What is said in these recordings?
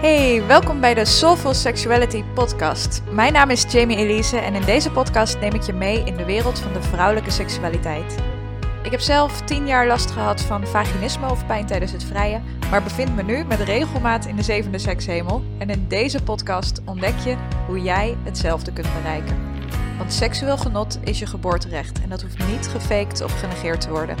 Hey, welkom bij de Soulful Sexuality podcast. Mijn naam is Jamie Elise en in deze podcast neem ik je mee in de wereld van de vrouwelijke seksualiteit. Ik heb zelf 10 jaar last gehad van vaginisme of pijn tijdens het vrijen, maar bevind me nu met regelmaat in de zevende sekshemel. En in deze podcast ontdek je hoe jij hetzelfde kunt bereiken. Want seksueel genot is je geboorterecht en dat hoeft niet gefaked of genegeerd te worden.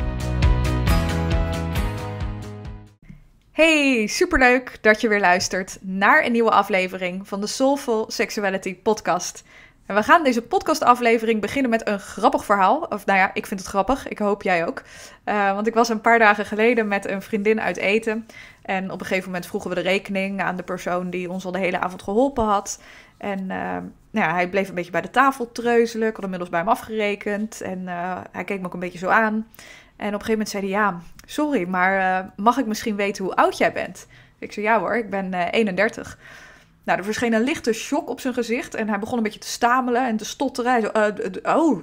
Hey, superleuk dat je weer luistert naar een nieuwe aflevering van de Soulful Sexuality podcast. En we gaan deze podcastaflevering beginnen met een grappig verhaal. Of nou ja, ik vind het grappig. Ik hoop jij ook. Uh, want ik was een paar dagen geleden met een vriendin uit eten. En op een gegeven moment vroegen we de rekening aan de persoon die ons al de hele avond geholpen had. En uh, nou ja, hij bleef een beetje bij de tafel treuzelen. Ik had inmiddels bij hem afgerekend. En uh, hij keek me ook een beetje zo aan. En op een gegeven moment zei hij, ja, sorry, maar uh, mag ik misschien weten hoe oud jij bent? Ik zei, ja hoor, ik ben uh, 31. Nou, er verscheen een lichte shock op zijn gezicht en hij begon een beetje te stamelen en te stotteren. Uh, oh,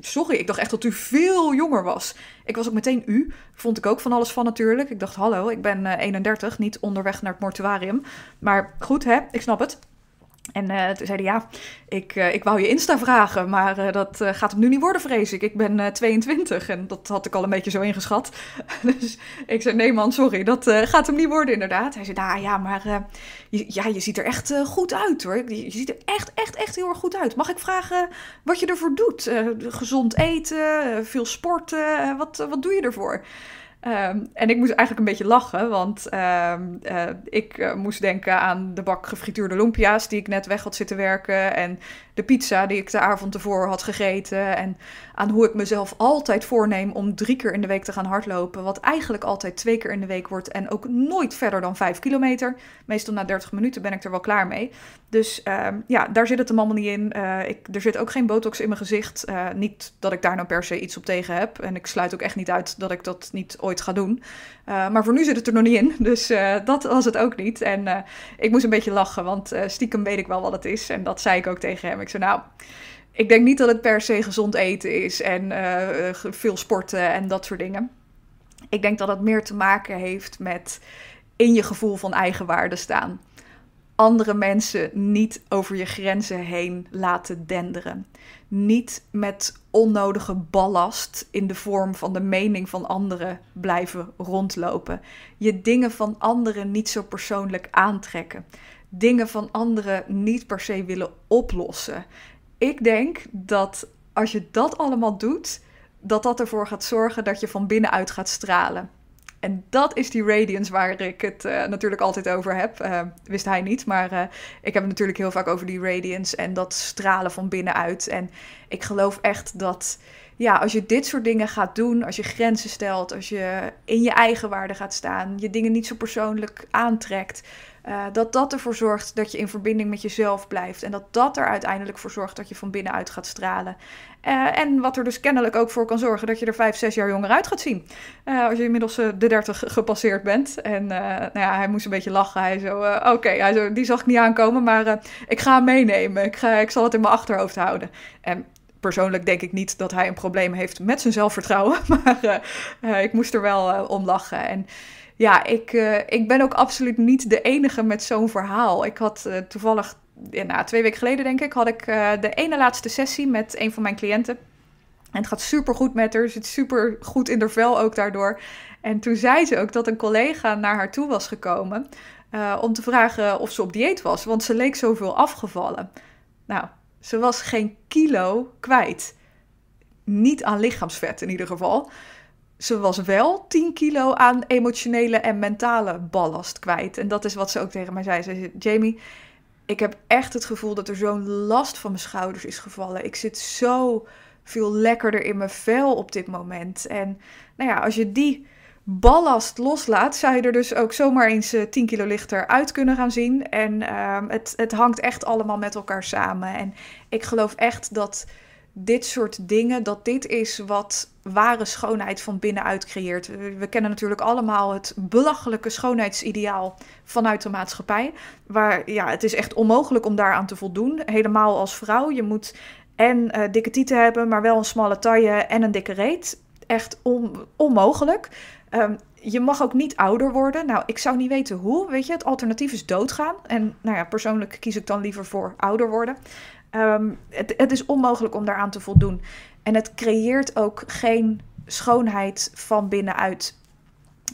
sorry, ik dacht echt dat u veel jonger was. Ik was ook meteen u, vond ik ook van alles van natuurlijk. Ik dacht, hallo, ik ben 31, niet onderweg naar het mortuarium. Maar goed, hè, ik snap het. En uh, toen zei hij, ja, ik, uh, ik wou je Insta vragen, maar uh, dat gaat hem nu niet worden, vrees ik. Ik ben 22 en dat had ik al een beetje zo ingeschat. dus ik zei, nee man, sorry, dat gaat hem niet worden inderdaad. Hij zei, nou ja, maar je, ja, je ziet er echt goed uit hoor. Je, je, ziet er echt, echt, echt heel erg goed uit. Mag ik vragen wat je ervoor doet? gezond eten, veel sporten, wat, wat doe je ervoor? Um, en ik moest eigenlijk een beetje lachen, want um, uh, ik uh, moest denken aan de bak gefrituurde lumpia's die ik net weg had zitten werken. En de pizza die ik de avond ervoor had gegeten. En aan hoe ik mezelf altijd voorneem om drie keer in de week te gaan hardlopen. Wat eigenlijk altijd twee keer in de week wordt en ook nooit verder dan vijf kilometer. Meestal na 30 minuten ben ik er wel klaar mee. Dus um, ja, daar zit het hem allemaal niet in. Uh, ik, er zit ook geen botox in mijn gezicht. niet dat ik daar nou per se iets op tegen heb. En ik sluit ook echt niet uit dat ik dat niet ooit ga doen. Uh, maar voor nu zit het er nog niet in, dus uh, dat was het ook niet. En uh, ik moest een beetje lachen, want stiekem weet ik wel wat het is. En dat zei ik ook tegen hem. Ik zei, nou, ik denk niet dat het per se gezond eten is en veel sporten en dat soort dingen. Ik denk dat het meer te maken heeft met in je gevoel van eigenwaarde staan. Andere mensen niet over je grenzen heen laten denderen niet met onnodige ballast in de vorm van de mening van anderen blijven rondlopen. Je dingen van anderen niet zo persoonlijk aantrekken. Dingen van anderen niet per se willen oplossen. Ik denk dat als je dat allemaal doet, dat dat ervoor gaat zorgen dat je van binnenuit gaat stralen. En dat is die radiance waar ik het uh, natuurlijk altijd over heb. Uh, wist hij niet, maar uh, ik heb het natuurlijk heel vaak over die radiance en dat stralen van binnenuit. En ik geloof echt dat, ja, als je dit soort dingen gaat doen, als je grenzen stelt, als je in je eigen waarde gaat staan, je dingen niet zo persoonlijk aantrekt, uh, dat dat ervoor zorgt dat je in verbinding met jezelf blijft. En dat dat er uiteindelijk voor zorgt dat je van binnenuit gaat stralen. Uh, en wat er dus kennelijk ook voor kan zorgen dat je er vijf, zes jaar jonger uit gaat zien. Uh, als je inmiddels de dertig gepasseerd bent. En nou ja, hij moest een beetje lachen. Hij zo, oké, okay, die zag ik niet aankomen, maar ik ga hem meenemen. Ik, ga, ik zal het in mijn achterhoofd houden. En persoonlijk denk ik niet dat hij een probleem heeft met zijn zelfvertrouwen. Maar ik moest er wel om lachen. En ja, ik, ik ben ook absoluut niet de enige met zo'n verhaal. Ik had toevallig, ja, nou, twee weken geleden denk ik, had ik de ene laatste sessie met een van mijn cliënten. En het gaat super goed met haar. Zit super goed in haar vel ook daardoor. En toen zei ze ook dat een collega naar haar toe was gekomen om te vragen of ze op dieet was. Want ze leek zoveel afgevallen. Nou, ze was geen kilo kwijt. Niet aan lichaamsvet in ieder geval ze was wel 10 kilo aan emotionele en mentale ballast kwijt. En dat is wat ze ook tegen mij zei. Ze zei, Jamie, ik heb echt het gevoel dat er zo'n last van mijn schouders is gevallen. Ik zit zo veel lekkerder in mijn vel op dit moment. En nou ja, als je die ballast loslaat, zou je er dus ook zomaar eens 10 eh, kilo lichter uit kunnen gaan zien. En uh, het, het hangt echt allemaal met elkaar samen. En ik geloof echt dat dit soort dingen, dat dit is wat ware schoonheid van binnenuit creëert. We kennen natuurlijk allemaal het belachelijke schoonheidsideaal vanuit de maatschappij. Waar ja, het is echt onmogelijk om daaraan te voldoen. Helemaal als vrouw. Je moet en uh, dikke tieten hebben, maar wel een smalle taille en een dikke reet. Echt on onmogelijk. Um, je mag ook niet ouder worden. Nou, ik zou niet weten hoe. Weet je, het alternatief is doodgaan. En nou ja, persoonlijk kies ik dan liever voor ouder worden. Ehm, het, het is onmogelijk om daaraan te voldoen. En het creëert ook geen schoonheid van binnenuit.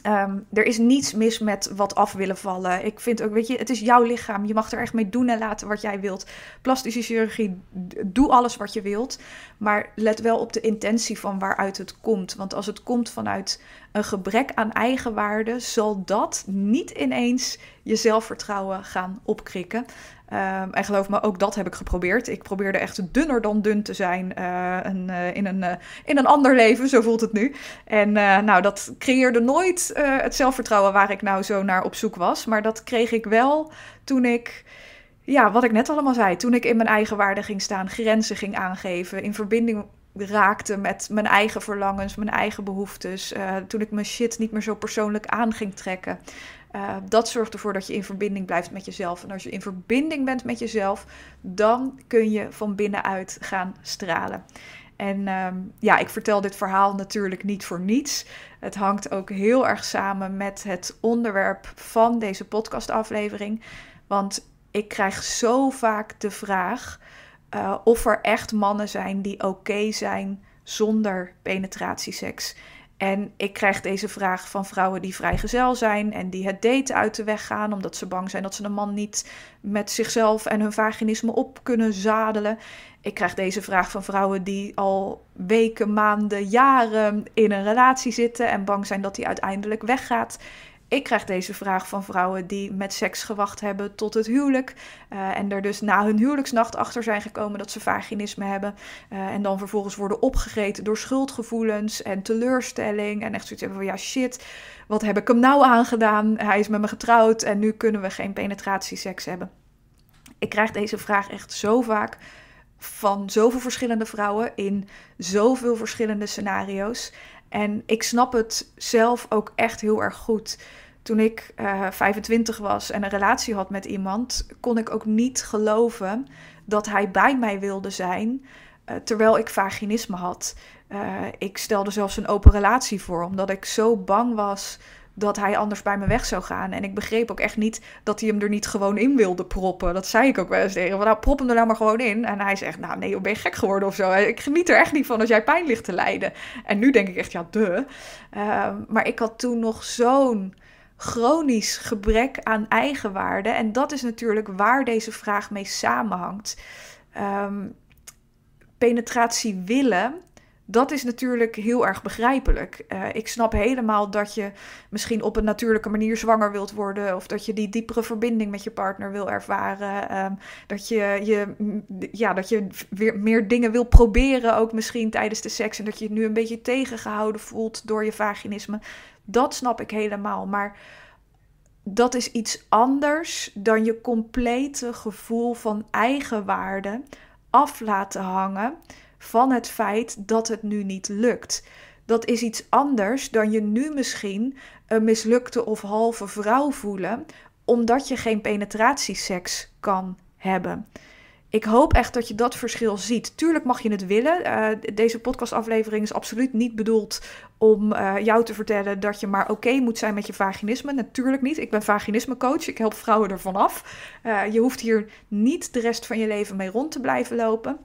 Ehm, er is niets mis met wat af willen vallen. Ik vind ook, weet je, het is jouw lichaam. Je mag er echt mee doen en laten wat jij wilt. Plastische chirurgie, doe alles wat je wilt. Maar let wel op de intentie van waaruit het komt. Want als het komt vanuit een gebrek aan eigenwaarde, zal dat niet ineens je zelfvertrouwen gaan opkrikken. Um, en geloof me, ook dat heb ik geprobeerd. Ik probeerde echt dunner dan dun te zijn uh, een, uh, in, een, uh, in een ander leven, zo voelt het nu. En nou, dat creëerde nooit het zelfvertrouwen waar ik nou zo naar op zoek was. Maar dat kreeg ik wel toen ik, ja, wat ik net allemaal zei, toen ik in mijn eigen waarde ging staan, grenzen ging aangeven, in verbinding raakte met mijn eigen verlangens, mijn eigen behoeftes. toen ik mijn shit niet meer zo persoonlijk aan ging trekken. Uh, dat zorgt ervoor dat je in verbinding blijft met jezelf. En als je in verbinding bent met jezelf, dan kun je van binnenuit gaan stralen. En um, ja, ik vertel dit verhaal natuurlijk niet voor niets. Het hangt ook heel erg samen met het onderwerp van deze podcastaflevering. Want ik krijg zo vaak de vraag uh, of er echt mannen zijn die oké zijn zonder penetratieseks. En ik krijg deze vraag van vrouwen die vrijgezel zijn en die het daten uit de weg gaan omdat ze bang zijn dat ze een man niet met zichzelf en hun vaginisme op kunnen zadelen. Ik krijg deze vraag van vrouwen die al weken, maanden, jaren in een relatie zitten en bang zijn dat die uiteindelijk weggaat. Ik krijg deze vraag van vrouwen die met seks gewacht hebben tot het huwelijk. Uh, en er dus na hun huwelijksnacht achter zijn gekomen dat ze vaginisme hebben. Uh, en dan vervolgens worden opgegeten door schuldgevoelens en teleurstelling. En echt zoiets hebben van ja shit, wat heb ik hem nou aangedaan? Hij is met me getrouwd en nu kunnen we geen penetratieseks hebben. Ik krijg deze vraag echt zo vaak van zoveel verschillende vrouwen in zoveel verschillende scenario's. En ik snap het zelf ook echt heel erg goed. Toen ik uh, eh, 25 was en een relatie had met iemand, kon ik ook niet geloven dat hij bij mij wilde zijn uh, terwijl ik vaginisme had. Uh, ik stelde zelfs een open relatie voor, omdat ik zo bang was dat hij anders bij me weg zou gaan. En ik begreep ook echt niet dat hij hem er niet gewoon in wilde proppen. Dat zei ik ook wel eens tegen hem. Nou, prop hem er nou maar gewoon in. En hij zegt, nou nee, ben je gek geworden of zo? Ik geniet er echt niet van als jij pijn ligt te lijden. En nu denk ik echt, ja, de. Uh, maar ik had toen nog zo'n chronisch gebrek aan eigenwaarde. En dat is natuurlijk waar deze vraag mee samenhangt. Um, penetratie willen dat is natuurlijk heel erg begrijpelijk. Uh, ik snap helemaal dat je misschien op een natuurlijke manier zwanger wilt worden. Of dat je die diepere verbinding met je partner wil ervaren. Um, dat, je, je, ja, dat je weer meer dingen wil proberen, ook misschien tijdens de seks. En dat je je nu een beetje tegengehouden voelt door je vaginisme. Dat snap ik helemaal. Maar dat is iets anders dan je complete gevoel van eigenwaarde af laten hangen van het feit dat het nu niet lukt. Dat is iets anders dan je nu misschien een mislukte of halve vrouw voelen, omdat je geen penetratieseks kan hebben. Ik hoop echt dat je dat verschil ziet. Tuurlijk mag je het willen. Uh, deze podcastaflevering is absoluut niet bedoeld om uh, jou te vertellen dat je maar oké moet zijn met je vaginisme. Natuurlijk niet. Ik ben vaginismecoach. Ik help vrouwen ervan af. Uh, je hoeft hier niet de rest van je leven mee rond te blijven lopen.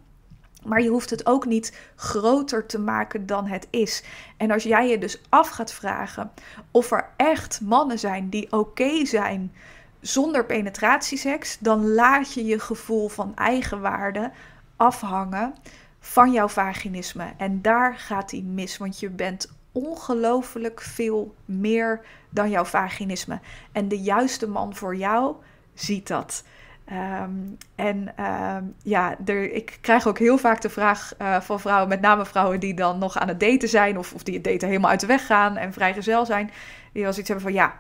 Maar je hoeft het ook niet groter te maken dan het is. En als jij je dus af gaat vragen of er echt mannen zijn die oké zijn zonder penetratieseks, dan laat je je gevoel van eigenwaarde afhangen van jouw vaginisme. En daar gaat die mis, want je bent ongelooflijk veel meer dan jouw vaginisme. En de juiste man voor jou ziet dat. Um, en um, ja, er, ik krijg ook heel vaak de vraag uh, van vrouwen, met name vrouwen die dan nog aan het daten zijn, of, of die het daten helemaal uit de weg gaan en vrijgezel zijn, die wel iets hebben van ja,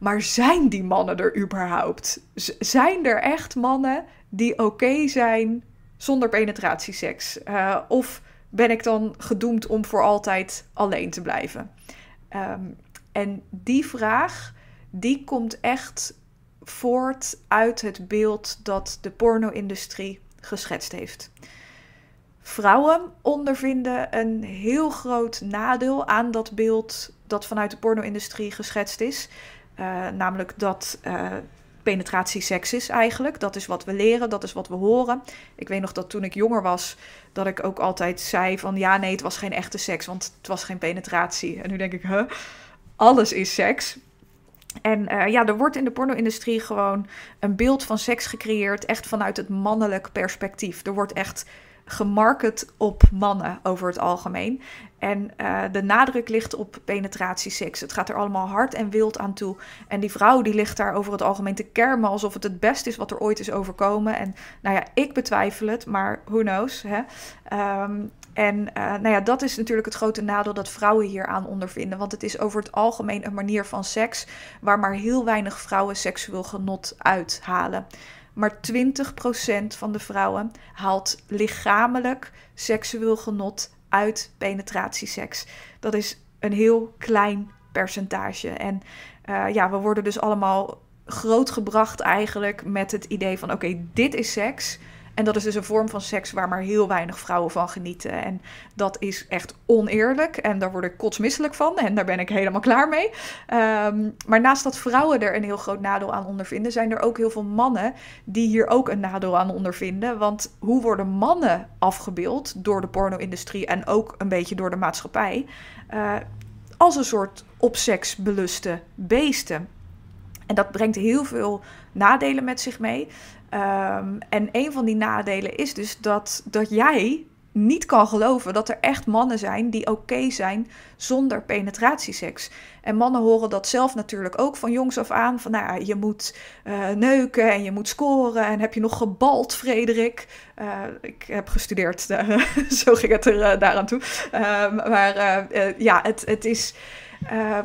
maar zijn die mannen er überhaupt? Zijn er echt mannen die oké zijn zonder penetratieseks? Uh, of ben ik dan gedoemd om voor altijd alleen te blijven? Um, en die vraag, die komt echt voort uit het beeld dat de porno-industrie geschetst heeft. Vrouwen ondervinden een heel groot nadeel aan dat beeld dat vanuit de porno-industrie geschetst is. Uh, namelijk dat uh, penetratie seks is eigenlijk. Dat is wat we leren, dat is wat we horen. Ik weet nog dat toen ik jonger was, dat ik ook altijd zei van ja, nee, het was geen echte seks, want het was geen penetratie. En nu denk ik? Alles is seks. En uh, ja, er wordt in de porno-industrie gewoon een beeld van seks gecreëerd, echt vanuit het mannelijk perspectief. Er wordt echt gemarket op mannen over het algemeen. En uh, de nadruk ligt op penetratieseks. Het gaat er allemaal hard en wild aan toe. En die vrouw die ligt daar over het algemeen te kermen alsof het het beste is wat er ooit is overkomen. En nou ja, ik betwijfel het, maar who knows. Hè? Um, en uh, nou ja, dat is natuurlijk het grote nadeel dat vrouwen hier aan ondervinden. Want het is over het algemeen een manier van seks waar maar heel weinig vrouwen seksueel genot uithalen. Maar 20% van de vrouwen haalt lichamelijk seksueel genot uit penetratieseks. Dat is een heel klein percentage. En uh, ja, we worden dus allemaal grootgebracht eigenlijk met het idee van: oké, dit is seks. En dat is dus een vorm van seks waar maar heel weinig vrouwen van genieten. En dat is echt oneerlijk. En daar word ik kotsmisselijk van. En daar ben ik helemaal klaar mee. Um, maar naast dat vrouwen er een heel groot nadeel aan ondervinden, zijn er ook heel veel mannen die hier ook een nadeel aan ondervinden. Want hoe worden mannen afgebeeld door de porno-industrie en ook een beetje door de maatschappij? Uh, als een soort op seks beluste beesten. En dat brengt heel veel nadelen met zich mee. Um, en een van die nadelen is dus dat, dat jij niet kan geloven dat er echt mannen zijn die oké zijn zonder penetratieseks. En mannen horen dat zelf natuurlijk ook van jongs af aan. Van nou je moet uh, neuken en je moet scoren. En heb je nog gebald, Frederik? Uh, ik heb gestudeerd, zo ging het er daaraan toe. Um, maar ja, het, het is uh,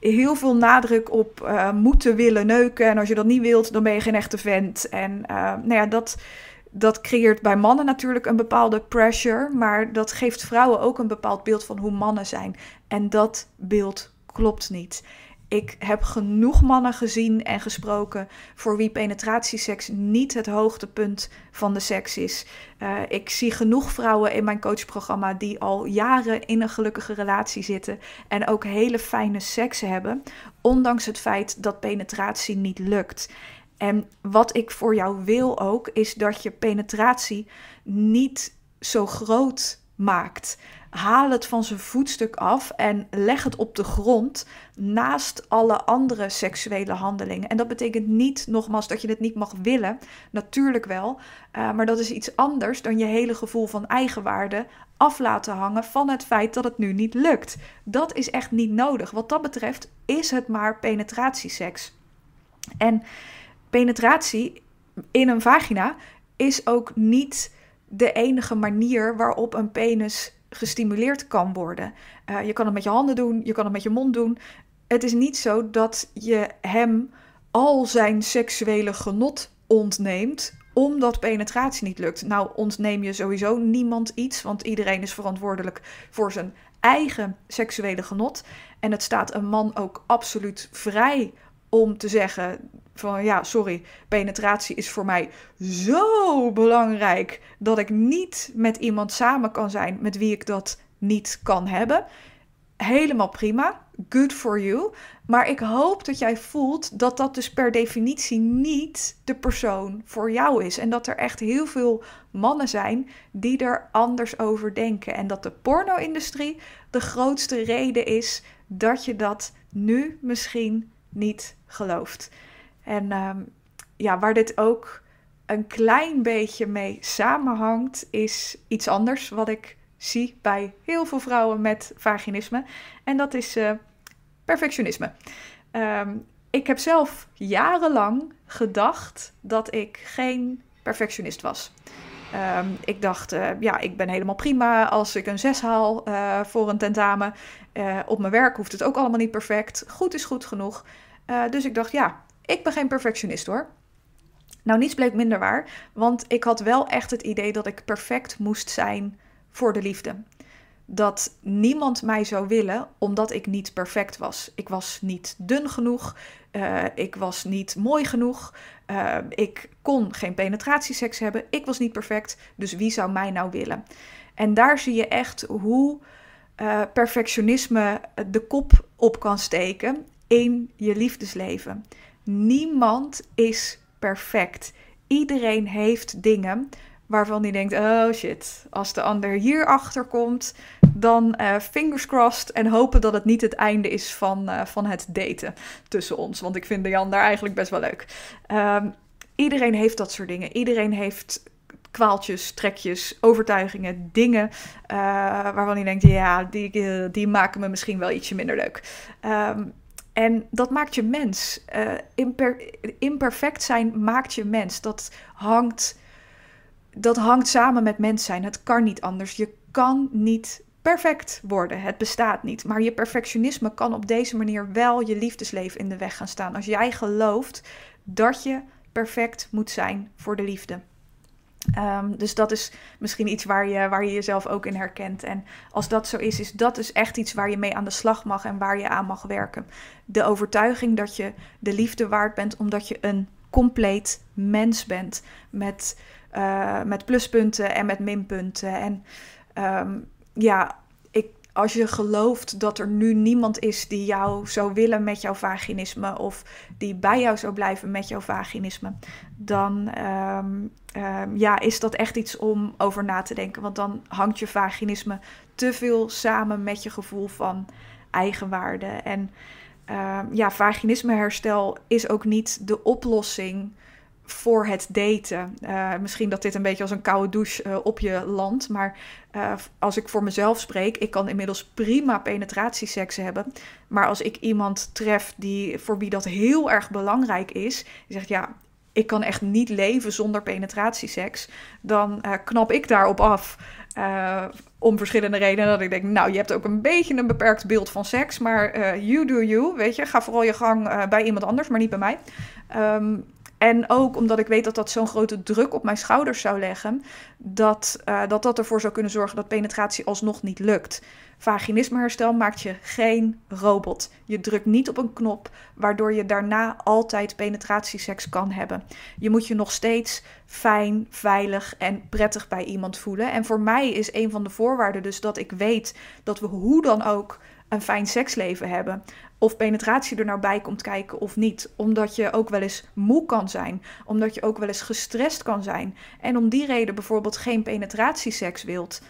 heel veel nadruk op uh, moeten willen neuken. En als je dat niet wilt, dan ben je geen echte vent. En uh, nou ja, dat, dat creëert bij mannen natuurlijk een bepaalde pressure. Maar dat geeft vrouwen ook een bepaald beeld van hoe mannen zijn. En dat beeld klopt niet. Ik heb genoeg mannen gezien en gesproken voor wie penetratieseks niet het hoogtepunt van de seks is. Uh, ik zie genoeg vrouwen in mijn coachprogramma die al jaren in een gelukkige relatie zitten en ook hele fijne seks hebben, ondanks het feit dat penetratie niet lukt. En wat ik voor jou wil ook, is dat je penetratie niet zo groot maakt. Haal het van zijn voetstuk af en leg het op de grond naast alle andere seksuele handelingen. En dat betekent niet, nogmaals, dat je het niet mag willen. Natuurlijk wel. Uh, maar dat is iets anders dan je hele gevoel van eigenwaarde af laten hangen van het feit dat het nu niet lukt. Dat is echt niet nodig. Wat dat betreft is het maar penetratieseks. En penetratie in een vagina is ook niet de enige manier waarop een penis gestimuleerd kan worden. Uh, je kan het met je handen doen, je kan het met je mond doen. Het is niet zo dat je hem al zijn seksuele genot ontneemt omdat penetratie niet lukt. Nou ontneem je sowieso niemand iets, want iedereen is verantwoordelijk voor zijn eigen seksuele genot. En het staat een man ook absoluut vrij om te zeggen van ja, sorry, penetratie is voor mij zo belangrijk dat ik niet met iemand samen kan zijn met wie ik dat niet kan hebben. Helemaal prima, good for you. Maar ik hoop dat jij voelt dat dat dus per definitie niet de persoon voor jou is. En dat er echt heel veel mannen zijn die er anders over denken. En dat de porno-industrie de grootste reden is dat je dat nu misschien niet gelooft. En um, ja, waar dit ook een klein beetje mee samenhangt, is iets anders wat ik zie bij heel veel vrouwen met vaginisme. En dat is uh, perfectionisme. Um, ik heb zelf jarenlang gedacht dat ik geen perfectionist was. Um, ik dacht, uh, ja, ik ben helemaal prima als ik een 6 haal uh, voor een tentamen. Op mijn werk hoeft het ook allemaal niet perfect. Goed is goed genoeg. Dus ik dacht, ja, ik ben geen perfectionist hoor. Nou, niets bleek minder waar, want ik had wel echt het idee dat ik perfect moest zijn voor de liefde. Dat niemand mij zou willen omdat ik niet perfect was. Ik was niet dun genoeg, uh, ik was niet mooi genoeg, uh, ik kon geen penetratieseks hebben, ik was niet perfect, dus wie zou mij nou willen? En daar zie je echt hoe perfectionisme de kop op kan steken in je liefdesleven. Niemand is perfect. Iedereen heeft dingen waarvan hij denkt: oh shit, als de ander hierachter komt, dan uh, fingers crossed en hopen dat het niet het einde is van, uh, van het daten tussen ons. Want ik vind de Jan daar eigenlijk best wel leuk. Um, iedereen heeft dat soort dingen. Iedereen heeft kwaaltjes, trekjes, overtuigingen, dingen uh, waarvan hij denkt: ja, die, die maken me misschien wel ietsje minder leuk. Um, en dat maakt je mens. Imper imperfect zijn maakt je mens. Dat hangt, dat hangt samen met mens zijn. Het kan niet anders. Je kan niet perfect worden. Het bestaat niet. Maar je perfectionisme kan op deze manier wel je liefdesleven in de weg gaan staan. Als jij gelooft dat je perfect moet zijn voor de liefde. Um, dus dat is misschien iets waar je, waar je jezelf ook in herkent. En als dat zo is, is dat dus echt iets waar je mee aan de slag mag en waar je aan mag werken. De overtuiging dat je de liefde waard bent omdat je een compleet mens bent. Met, uh, met pluspunten en met minpunten. En um, ja, als je gelooft dat er nu niemand is die jou zou willen met jouw vaginisme of die bij jou zou blijven met jouw vaginisme, dan um, um, ja, is dat echt iets om over na te denken. Want dan hangt je vaginisme te veel samen met je gevoel van eigenwaarde. En um, ja, vaginisme herstel is ook niet de oplossing voor het daten. Uh, misschien dat dit een beetje als een koude douche uh, op je landt. Maar uh, als ik voor mezelf spreek, ik kan inmiddels prima penetratieseks hebben. Maar als ik iemand tref die, voor wie dat heel erg belangrijk is, die zegt ja. Ik kan echt niet leven zonder penetratieseks. Dan knap ik daarop af. om verschillende redenen. Dat ik denk, nou, je hebt ook een beetje een beperkt beeld van seks. Maar you do you. Weet je, ga vooral je gang bij iemand anders, maar niet bij mij. Um, en ook omdat ik weet dat dat zo'n grote druk op mijn schouders zou leggen, dat, uh, dat dat ervoor zou kunnen zorgen dat penetratie alsnog niet lukt. Vaginismeherstel maakt je geen robot. Je drukt niet op een knop waardoor je daarna altijd penetratieseks kan hebben. Je moet je nog steeds fijn, veilig en prettig bij iemand voelen. En voor mij is een van de voorwaarden dus dat ik weet dat we hoe dan ook een fijn seksleven hebben of penetratie er nou bij komt kijken of niet. Omdat je ook wel eens moe kan zijn. Omdat je ook wel eens gestrest kan zijn. En om die reden bijvoorbeeld geen penetratieseks wilt.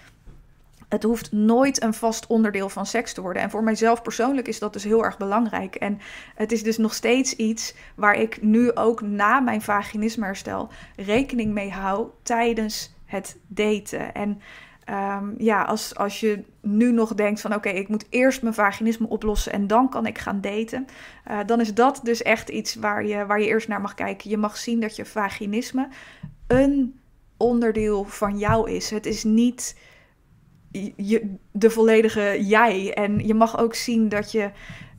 Het hoeft nooit een vast onderdeel van seks te worden. En voor mijzelf persoonlijk is dat dus heel erg belangrijk. En het is dus nog steeds iets waar ik nu ook na mijn vaginismeherstel rekening mee hou tijdens het daten. En Um, ja, als, als je nu nog denkt van oké, ik moet eerst mijn vaginisme oplossen en dan kan ik gaan daten. Uh, dan is dat dus echt iets waar je, waar je eerst naar mag kijken. Je mag zien dat je vaginisme een onderdeel van jou is. Het is niet je, de volledige jij. En je mag ook zien dat je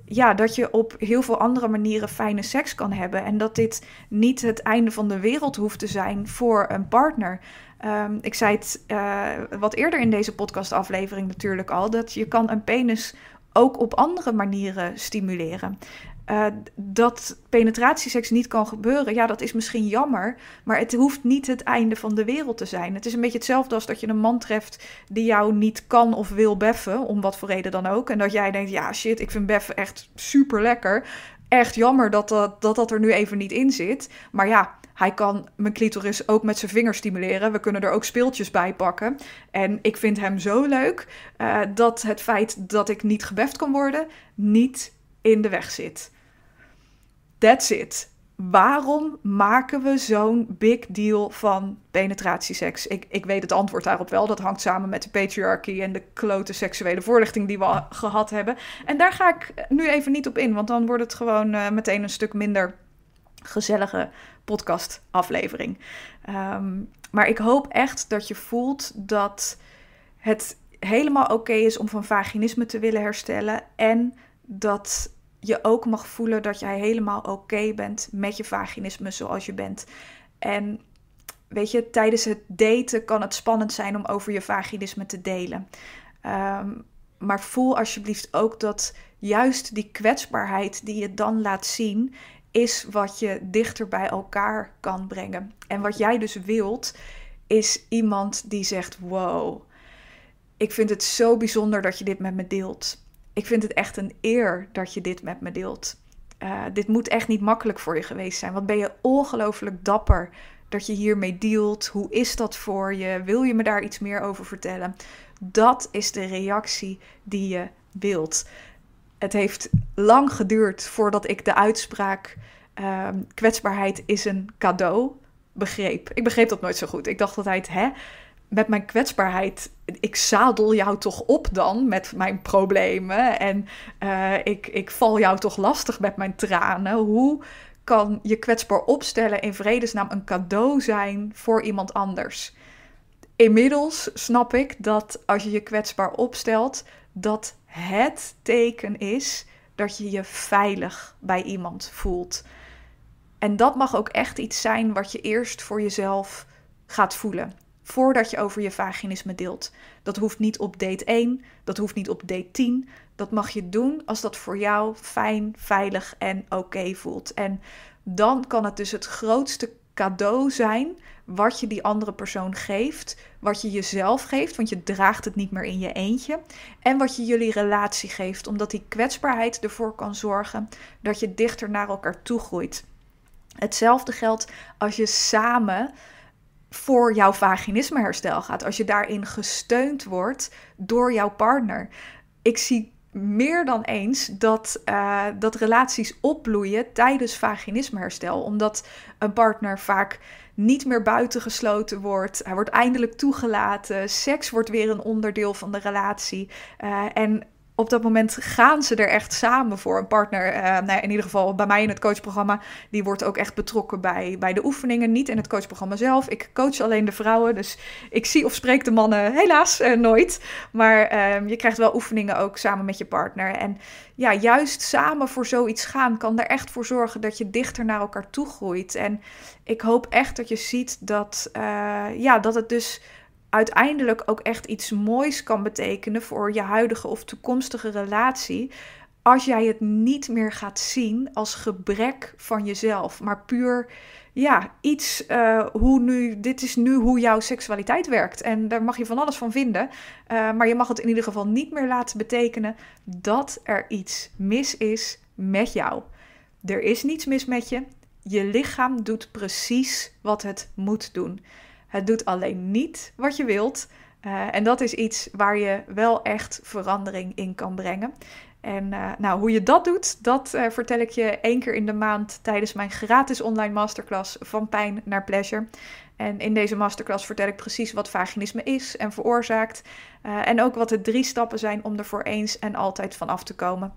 ja, dat je op heel veel andere manieren fijne seks kan hebben. En dat dit niet het einde van de wereld hoeft te zijn voor een partner. Um, ik zei het uh, wat eerder in deze podcastaflevering natuurlijk al, dat je kan een penis ook op andere manieren stimuleren. Uh, dat penetratieseks niet kan gebeuren, ja, dat is misschien jammer, maar het hoeft niet het einde van de wereld te zijn. Het is een beetje hetzelfde als dat je een man treft die jou niet kan of wil beffen, om wat voor reden dan ook. En dat jij denkt, ja, shit, ik vind beffen echt super lekker. Echt jammer dat, dat dat er nu even niet in zit. Maar ja, hij kan mijn clitoris ook met zijn vingers stimuleren. We kunnen er ook speeltjes bij pakken. En ik vind hem zo leuk uh, dat het feit dat ik niet gebeft kan worden niet in de weg zit. That's it. Waarom maken we zo'n big deal van penetratieseks? Ik, ik weet het antwoord daarop wel. Dat hangt samen met de patriarchy en de klote seksuele voorlichting die we gehad hebben. En daar ga ik nu even niet op in, want dan wordt het gewoon uh, meteen een stuk minder gezellige podcastaflevering. Um, maar ik hoop echt dat je voelt dat het helemaal oké is om van vaginisme te willen herstellen. En dat je ook mag voelen dat jij helemaal oké bent met je vaginisme zoals je bent. En weet je, tijdens het daten kan het spannend zijn om over je vaginisme te delen. Um, maar voel alsjeblieft ook dat juist die kwetsbaarheid die je dan laat zien, is wat je dichter bij elkaar kan brengen. En wat jij dus wilt, is iemand die zegt: Wow, Ik vind het zo bijzonder dat je dit met me deelt. Ik vind het echt een eer dat je dit met me deelt. Uh, dit moet echt niet makkelijk voor je geweest zijn. Wat ben je ongelooflijk dapper dat je hiermee dealt. Hoe is dat voor je? Wil je me daar iets meer over vertellen? Dat is de reactie die je wilt. Het heeft lang geduurd voordat ik de uitspraak uh, kwetsbaarheid is een cadeau begreep. Ik begreep dat nooit zo goed. Ik dacht altijd, hè, met mijn kwetsbaarheid, ik zadel jou toch op dan met mijn problemen en uh, ik, ik val jou toch lastig met mijn tranen. Hoe kan je kwetsbaar opstellen in vredesnaam een cadeau zijn voor iemand anders? Inmiddels snap ik dat als je je kwetsbaar opstelt, dat het teken is dat je je veilig bij iemand voelt. En dat mag ook echt iets zijn wat je eerst voor jezelf gaat voelen. Voordat je over je vaginisme deelt. Dat hoeft niet op date 1, dat hoeft niet op date 10. Dat mag je doen als dat voor jou fijn, veilig en oké voelt. En dan kan het dus het grootste cadeau zijn wat je die andere persoon geeft, wat je jezelf geeft, want je draagt het niet meer in je eentje, en wat je jullie relatie geeft, omdat die kwetsbaarheid ervoor kan zorgen dat je dichter naar elkaar toe groeit. Hetzelfde geldt als je samen voor jouw vaginismeherstel gaat, als je daarin gesteund wordt door jouw partner. Ik zie meer dan eens dat, uh, dat relaties opbloeien tijdens vaginismeherstel. Omdat een partner vaak niet meer buitengesloten wordt. Hij wordt eindelijk toegelaten. Seks wordt weer een onderdeel van de relatie. Uh, en op dat moment gaan ze er echt samen voor. Een partner, uh, nou in ieder geval bij mij in het coachprogramma, die wordt ook echt betrokken bij, bij de oefeningen. Niet in het coachprogramma zelf. Ik coach alleen de vrouwen, dus ik zie of spreek de mannen helaas uh, nooit. Maar uh, je krijgt wel oefeningen ook samen met je partner. En ja, juist samen voor zoiets gaan kan er echt voor zorgen dat je dichter naar elkaar toe groeit. En ik hoop echt dat je ziet dat, eh, ja, dat het dus uiteindelijk ook echt iets moois kan betekenen voor je huidige of toekomstige relatie. Als jij het niet meer gaat zien als gebrek van jezelf, maar puur ja, iets uh, hoe nu, dit is nu hoe jouw seksualiteit werkt. En daar mag je van alles van vinden. Uh, maar je mag het in ieder geval niet meer laten betekenen dat er iets mis is met jou. Er is niets mis met je. Je lichaam doet precies wat het moet doen. Het doet alleen niet wat je wilt. Uh, en dat is iets waar je wel echt verandering in kan brengen. En uh, nou, hoe je dat doet, dat uh, vertel ik je één keer in de maand tijdens mijn gratis online masterclass van pijn naar pleasure. En in deze masterclass vertel ik precies wat vaginisme is en veroorzaakt. En ook wat de drie stappen zijn om er voor eens en altijd van af te komen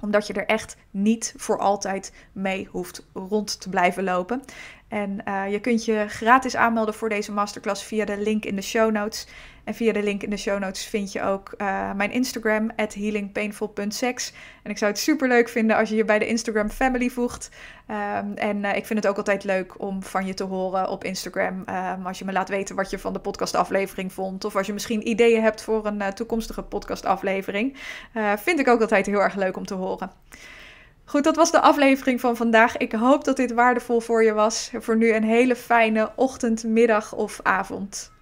omdat je er echt niet voor altijd mee hoeft rond te blijven lopen. En uh, je kunt je gratis aanmelden voor deze masterclass via de link in de show notes. En via de link in de show notes vind je ook uh, mijn Instagram, healingpainful.sex. En ik zou het super leuk vinden als je je bij de Instagram family voegt. Um, en uh, ik vind het ook altijd leuk om van je te horen op Instagram. Um, als je me laat weten wat je van de podcastaflevering vond. Of als je misschien ideeën hebt voor een uh, toekomstige podcastaflevering. vind ik ook altijd heel erg leuk om te horen. Goed, dat was de aflevering van vandaag. Ik hoop dat dit waardevol voor je was. Voor nu een hele fijne ochtend, middag of avond.